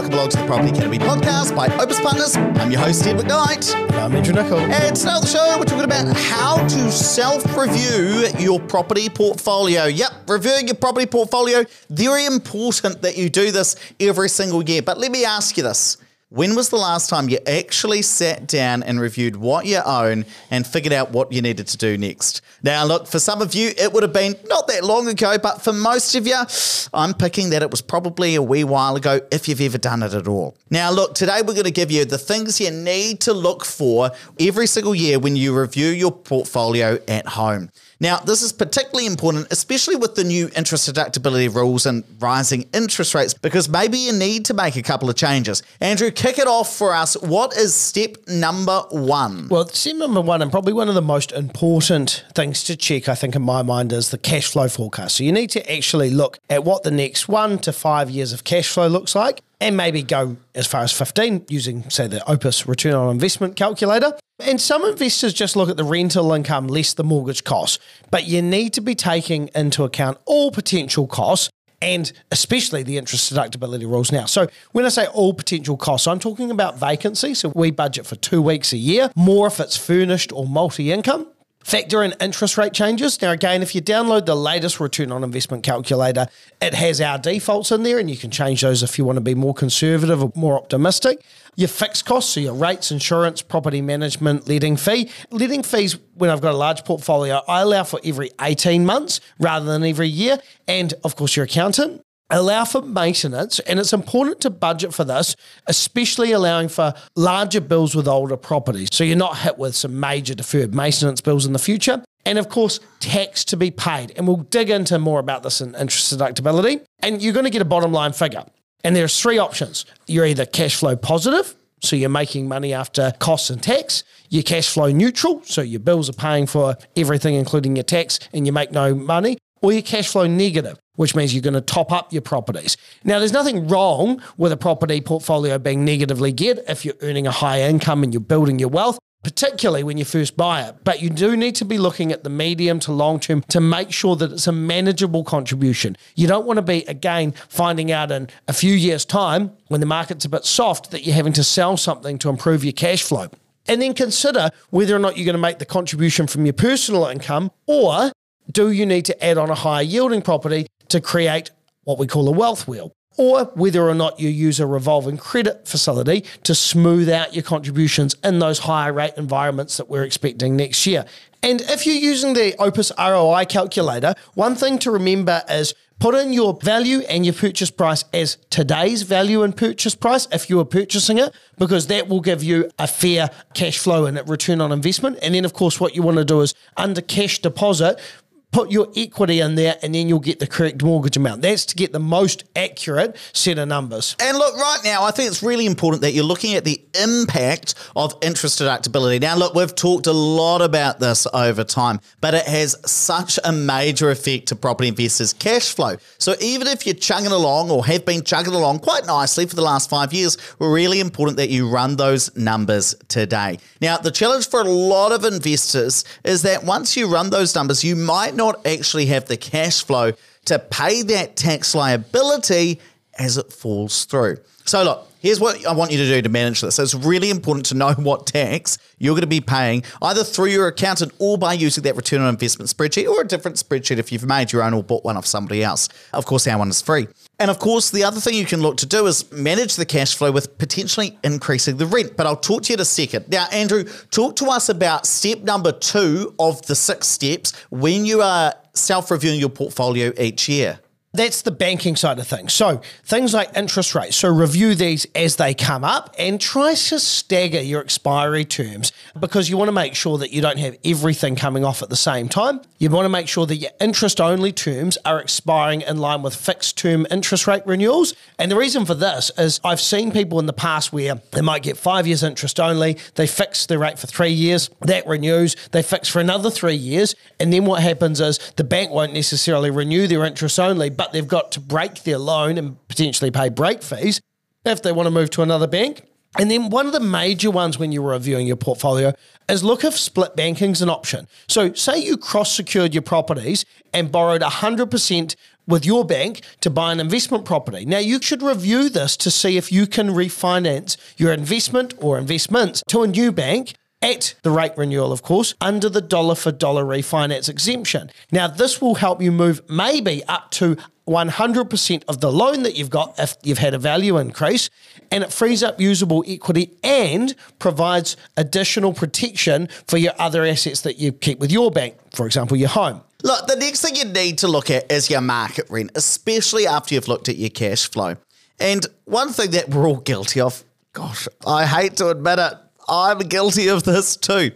welcome along to the Property Academy podcast by Opus Partners. I'm your host, Ed McKnight. I'm Andrew Nicol. And today on the show, we're talking about how to self-review your property portfolio. Yep, reviewing your property portfolio. Very important that you do this every single year. But let me ask you this. When was the last time you actually sat down and reviewed what you own and figured out what you needed to do next? Now, look, for some of you, it would have been not that long ago, but for most of you, I'm picking that it was probably a wee while ago if you've ever done it at all. Now, look, today we're going to give you the things you need to look for every single year when you review your portfolio at home. Now, this is particularly important, especially with the new interest deductibility rules and rising interest rates, because maybe you need to make a couple of changes. Andrew, kick it off for us. What is step number one? Well, step number one, and probably one of the most important things to check, I think, in my mind, is the cash flow forecast. So you need to actually look at what the next one to five years of cash flow looks like and maybe go as far as 15 using, say, the Opus return on investment calculator. And some investors just look at the rental income less the mortgage costs, but you need to be taking into account all potential costs and especially the interest deductibility rules now. So when I say all potential costs, I'm talking about vacancy. So we budget for two weeks a year, more if it's furnished or multi income. Factor in interest rate changes. Now, again, if you download the latest return on investment calculator, it has our defaults in there, and you can change those if you want to be more conservative or more optimistic. Your fixed costs, so your rates, insurance, property management, letting fee. Letting fees, when I've got a large portfolio, I allow for every 18 months rather than every year. And of course, your accountant allow for maintenance, and it's important to budget for this, especially allowing for larger bills with older properties. So you're not hit with some major deferred maintenance bills in the future. And of course, tax to be paid. And we'll dig into more about this in interest deductibility. And you're going to get a bottom line figure. And there's three options. You're either cash flow positive, so you're making money after costs and tax. You're cash flow neutral, so your bills are paying for everything, including your tax, and you make no money. Or you're cash flow negative, which means you're going to top up your properties. Now, there's nothing wrong with a property portfolio being negatively geared if you're earning a high income and you're building your wealth, particularly when you first buy it. But you do need to be looking at the medium to long term to make sure that it's a manageable contribution. You don't want to be, again, finding out in a few years' time when the market's a bit soft that you're having to sell something to improve your cash flow. And then consider whether or not you're going to make the contribution from your personal income or do you need to add on a higher yielding property to create what we call a wealth wheel, or whether or not you use a revolving credit facility to smooth out your contributions in those higher rate environments that we're expecting next year. And if you're using the Opus ROI calculator, one thing to remember is put in your value and your purchase price as today's value and purchase price if you are purchasing it, because that will give you a fair cash flow and a return on investment. And then, of course, what you want to do is under cash deposit, put your equity in there and then you'll get the correct mortgage amount. That's to get the most accurate set of numbers. And look, right now, I think it's really important that you're looking at the impact of interest deductibility. Now, look, we've talked a lot about this over time, but it has such a major effect to property investors' cash flow. So even if you're chugging along or have been chugging along quite nicely for the last five years, really important that you run those numbers today. Now, the challenge for a lot of investors is that once you run those numbers, you might not actually have the cash flow to pay that tax liability as it falls through. So, look, here's what I want you to do to manage this. It's really important to know what tax you're going to be paying either through your accountant or by using that return on investment spreadsheet or a different spreadsheet if you've made your own or bought one off somebody else. Of course, our one is free. And of course, the other thing you can look to do is manage the cash flow with potentially increasing the rent. But I'll talk to you in a second. Now, Andrew, talk to us about step number two of the six steps when you are self reviewing your portfolio each year. That's the banking side of things. So things like interest rates. So review these as they come up and try to stagger your expiry terms because you want to make sure that you don't have everything coming off at the same time. You want to make sure that your interest only terms are expiring in line with fixed term interest rate renewals. And the reason for this is I've seen people in the past where they might get five years interest only, they fix their rate for three years, that renews, they fix for another three years, and then what happens is the bank won't necessarily renew their interest only but they've got to break their loan and potentially pay break fees if they want to move to another bank. And then one of the major ones when you're reviewing your portfolio is look if split banking is an option. So say you cross secured your properties and borrowed 100% with your bank to buy an investment property. Now, you should review this to see if you can refinance your investment or investments to a new bank at the rate renewal, of course, under the dollar for dollar refinance exemption. Now, this will help you move maybe up to 100% of the loan that you've got if you've had a value increase, and it frees up usable equity and provides additional protection for your other assets that you keep with your bank, for example, your home. Look, the next thing you need to look at is your market rent, especially after you've looked at your cash flow. And one thing that we're all guilty of, gosh, I hate to admit it, I'm guilty of this too,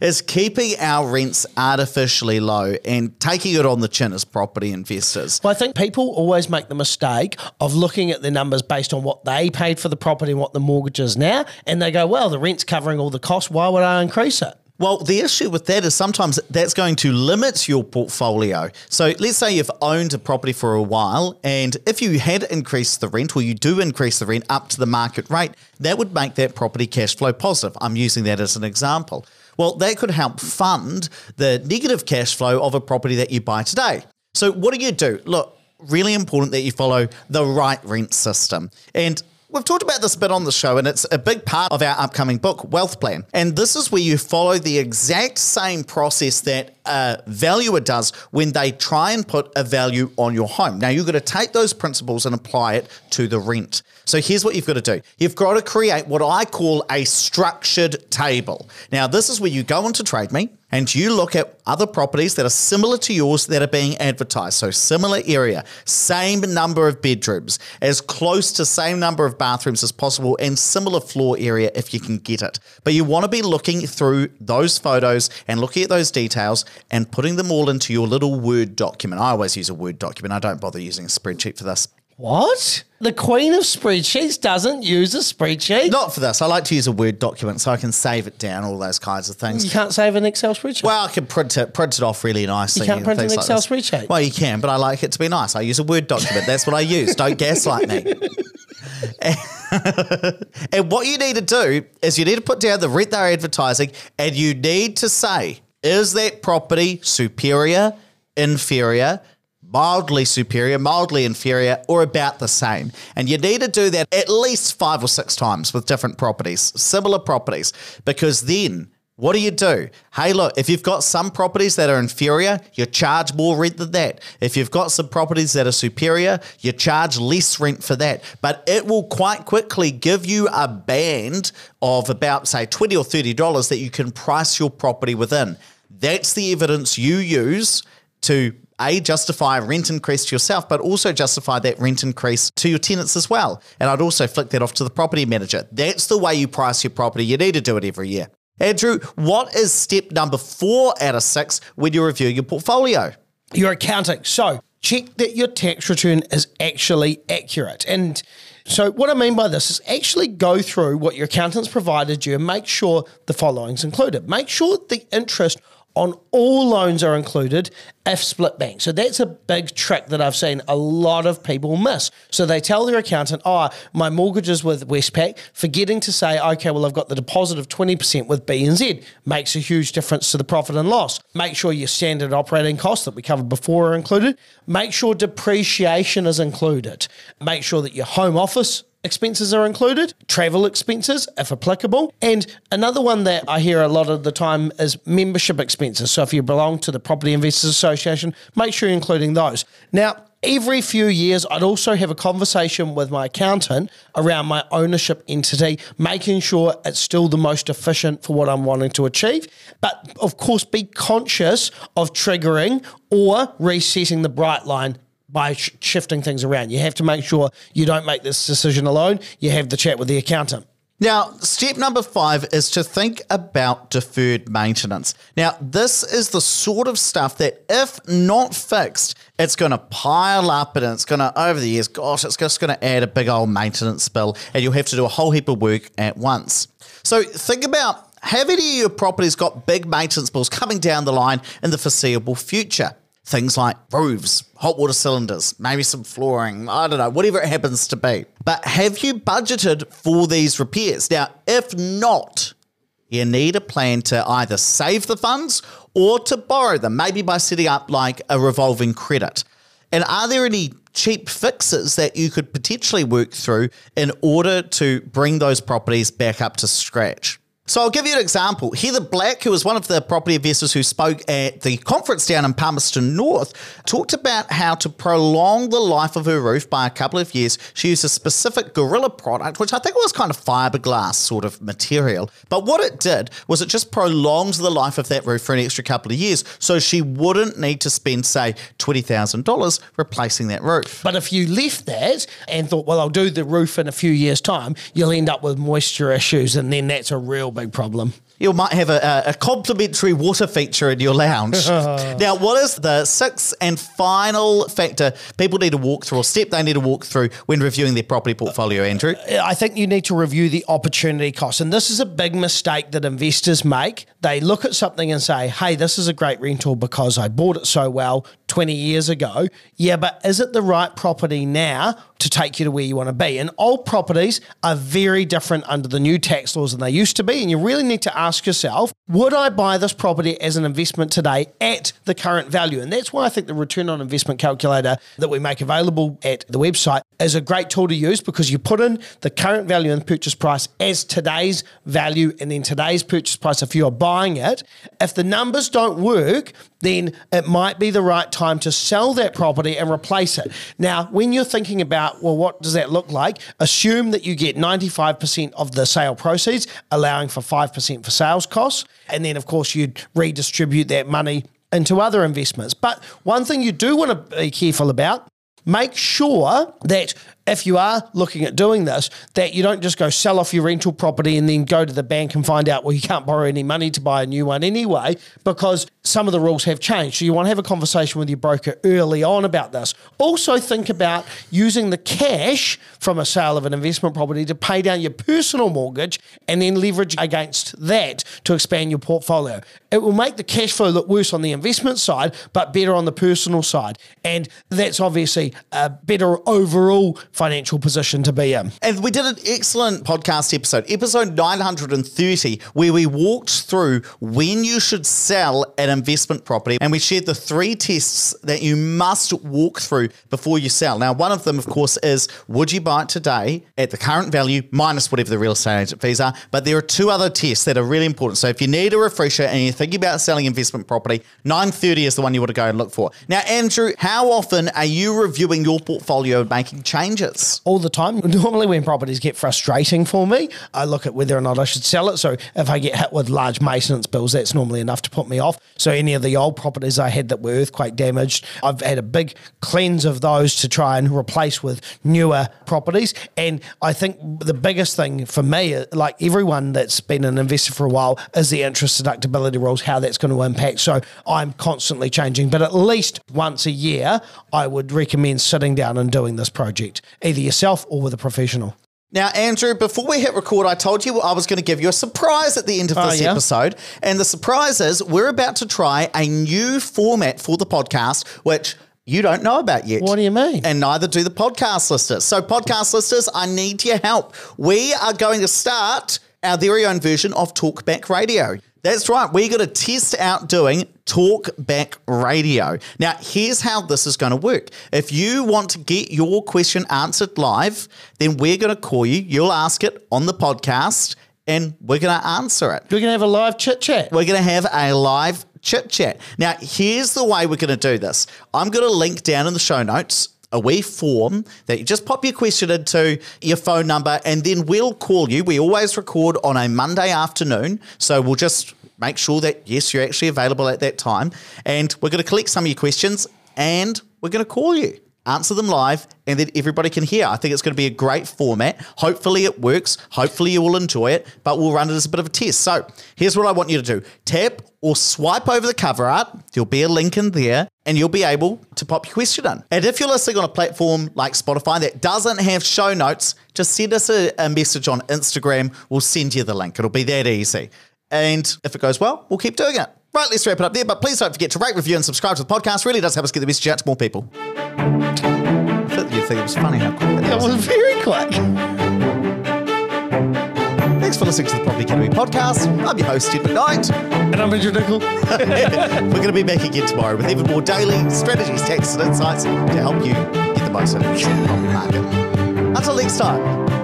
is keeping our rents artificially low and taking it on the chin as property investors. Well, I think people always make the mistake of looking at the numbers based on what they paid for the property and what the mortgage is now, and they go, well, the rent's covering all the costs. Why would I increase it? Well, the issue with that is sometimes that's going to limit your portfolio. So let's say you've owned a property for a while, and if you had increased the rent, or you do increase the rent up to the market rate, that would make that property cash flow positive. I'm using that as an example. Well, that could help fund the negative cash flow of a property that you buy today. So, what do you do? Look, really important that you follow the right rent system. And We've talked about this a bit on the show, and it's a big part of our upcoming book, Wealth Plan. And this is where you follow the exact same process that a valuer does when they try and put a value on your home. Now, you've got to take those principles and apply it to the rent. So here's what you've got to do you've got to create what I call a structured table. Now, this is where you go into TradeMe and you look at other properties that are similar to yours that are being advertised. So, similar area, same number of bedrooms, as close to same number of bathrooms as possible, and similar floor area if you can get it. But you want to be looking through those photos and looking at those details and putting them all into your little Word document. I always use a Word document, I don't bother using a spreadsheet for this. What? The queen of spreadsheets doesn't use a spreadsheet? Not for this. I like to use a Word document so I can save it down, all those kinds of things. You can't save an Excel spreadsheet? Well, I can print it, print it off really nicely. You can't print an like Excel this. spreadsheet? Well, you can, but I like it to be nice. I use a Word document. That's what I use. Don't gaslight me. and what you need to do is you need to put down the rent they're advertising and you need to say, is that property superior, inferior, mildly superior, mildly inferior, or about the same. And you need to do that at least five or six times with different properties, similar properties, because then what do you do? Hey, look, if you've got some properties that are inferior, you charge more rent than that. If you've got some properties that are superior, you charge less rent for that. But it will quite quickly give you a band of about, say, 20 or $30 that you can price your property within. That's the evidence you use to a justify rent increase to yourself, but also justify that rent increase to your tenants as well. And I'd also flick that off to the property manager. That's the way you price your property. You need to do it every year. Andrew, what is step number four out of six when you review your portfolio? Your accounting. So check that your tax return is actually accurate. And so, what I mean by this is actually go through what your accountants provided you and make sure the following's included. Make sure the interest on all loans are included if split bank. So that's a big trick that I've seen a lot of people miss. So they tell their accountant, oh, my mortgage is with Westpac, forgetting to say, okay, well, I've got the deposit of 20% with BNZ. Makes a huge difference to the profit and loss. Make sure your standard operating costs that we covered before are included. Make sure depreciation is included. Make sure that your home office expenses are included, travel expenses, if applicable. And another one that I hear a lot of the time is membership expenses. So if you belong to the Property Investors Association, make sure you're including those. Now, every few years, I'd also have a conversation with my accountant around my ownership entity, making sure it's still the most efficient for what I'm wanting to achieve. But of course, be conscious of triggering or resetting the bright line by sh- shifting things around. You have to make sure you don't make this decision alone. You have the chat with the accountant. Now, step number five is to think about deferred maintenance. Now, this is the sort of stuff that, if not fixed, it's going to pile up and it's going to, over the years, gosh, it's just going to add a big old maintenance bill and you'll have to do a whole heap of work at once. So, think about have any of your properties got big maintenance bills coming down the line in the foreseeable future? Things like roofs, hot water cylinders, maybe some flooring, I don't know, whatever it happens to be. But have you budgeted for these repairs? Now, if not, you need a plan to either save the funds or to borrow them, maybe by setting up like a revolving credit. And are there any cheap fixes that you could potentially work through in order to bring those properties back up to scratch? So I'll give you an example. Heather Black, who was one of the property investors who spoke at the conference down in Palmerston North, talked about how to prolong the life of her roof by a couple of years. She used a specific Gorilla product, which I think was kind of fiberglass sort of material. But what it did was it just prolonged the life of that roof for an extra couple of years. So she wouldn't need to spend, say, $20,000 replacing that roof. But if you left that and thought, well, I'll do the roof in a few years' time, you'll end up with moisture issues, and then that's a real big problem. You might have a, a, complimentary water feature in your lounge. now, what is the sixth and final factor people need to walk through or step they need to walk through when reviewing their property portfolio, Andrew? I think you need to review the opportunity cost. And this is a big mistake that investors make. They look at something and say, hey, this is a great rental because I bought it so well 20 years ago. Yeah, but is it the right property now to take you to where you want to be? And old properties are very different under the new tax laws than they used to be. And you really need to ask yourself, would I buy this property as an investment today at the current value? And that's why I think the return on investment calculator that we make available at the website is a great tool to use because you put in the current value and purchase price as today's value and then today's purchase price if you're buying it. If the numbers don't work, then it might be the right time to sell that property and replace it. Now, when you're thinking about, well, what does that look like? Assume that you get 95% of the sale proceeds, allowing for 5% for sales costs. And then, of course, you'd redistribute that money into other investments. But one thing you do want to be careful about make sure that if you are looking at doing this, that you don't just go sell off your rental property and then go to the bank and find out, well, you can't borrow any money to buy a new one anyway, because some of the rules have changed. So you want to have a conversation with your broker early on about this. Also, think about using the cash from a sale of an investment property to pay down your personal mortgage and then leverage against that to expand your portfolio. It will make the cash flow look worse on the investment side, but better on the personal side. And that's obviously a better overall financial position to be in. And we did an excellent podcast episode, episode 930, where we walked through when you should sell an investment property. And we shared the three tests that you must walk through before you sell. Now, one of them, of course, is would you buy it today at the current value minus whatever the real estate agent fees are? But there are two other tests that are really important. So if you need a refresher and you're thinking about selling investment property, 930 is the one you want to go and look for. Now, Andrew, how often are you reviewing your portfolio and making changes? All the time. Normally, when properties get frustrating for me, I look at whether or not I should sell it. So if I get hit with large maintenance bills, that's normally enough to put me off. So any of the old properties I had that were earthquake damaged, I've had a big cleanse of those to try and replace with newer properties. And I think the biggest thing for me, like everyone that's been an investor for a while, is the interest deductibility rules, how that's going to impact. So I'm constantly changing, but at least once a year, I would recommend sitting down and doing this project either yourself or with a professional. Now, Andrew, before we hit record, I told you I was going to give you a surprise at the end of oh, this yeah? episode. And the surprise is we're about to try a new format for the podcast, which you don't know about yet. What do you mean? And neither do the podcast listeners. So, podcast listeners, I need your help. We are going to start our very own version of Talkback Radio. That's right. We're going to test out doing talkback radio. Now, here's how this is going to work. If you want to get your question answered live, then we're going to call you. You'll ask it on the podcast and we're going to answer it. We're going to have a live chit chat. We're going to have a live chit chat. Now, here's the way we're going to do this I'm going to link down in the show notes a wee form that you just pop your question into your phone number and then we'll call you. We always record on a Monday afternoon. So we'll just make sure that, yes, you're actually available at that time. And we're going to collect some of your questions and we're going to call you answer them live, and then everybody can hear. I think it's going to be a great format. Hopefully, it works. Hopefully, you will enjoy it, but we'll run it as a bit of a test. So, here's what I want you to do tap or swipe over the cover art. There'll be a link in there, and you'll be able to pop your question in. And if you're listening on a platform like Spotify that doesn't have show notes, just send us a, a message on Instagram. We'll send you the link. It'll be that easy. And if it goes well, we'll keep doing it. Right, let's wrap it up there. But please don't forget to rate, review, and subscribe to the podcast. Really does help us get the message out to more people. I thought you think it was funny how quick that was very quick. Thanks Thanks for listening to the Property Academy podcast. I'm your host, Ed McKnight. And I'm Andrew Nicol. We're going to be back again tomorrow with even more daily strategies, tactics, and insights to help you get the most out of the property market. Until next time.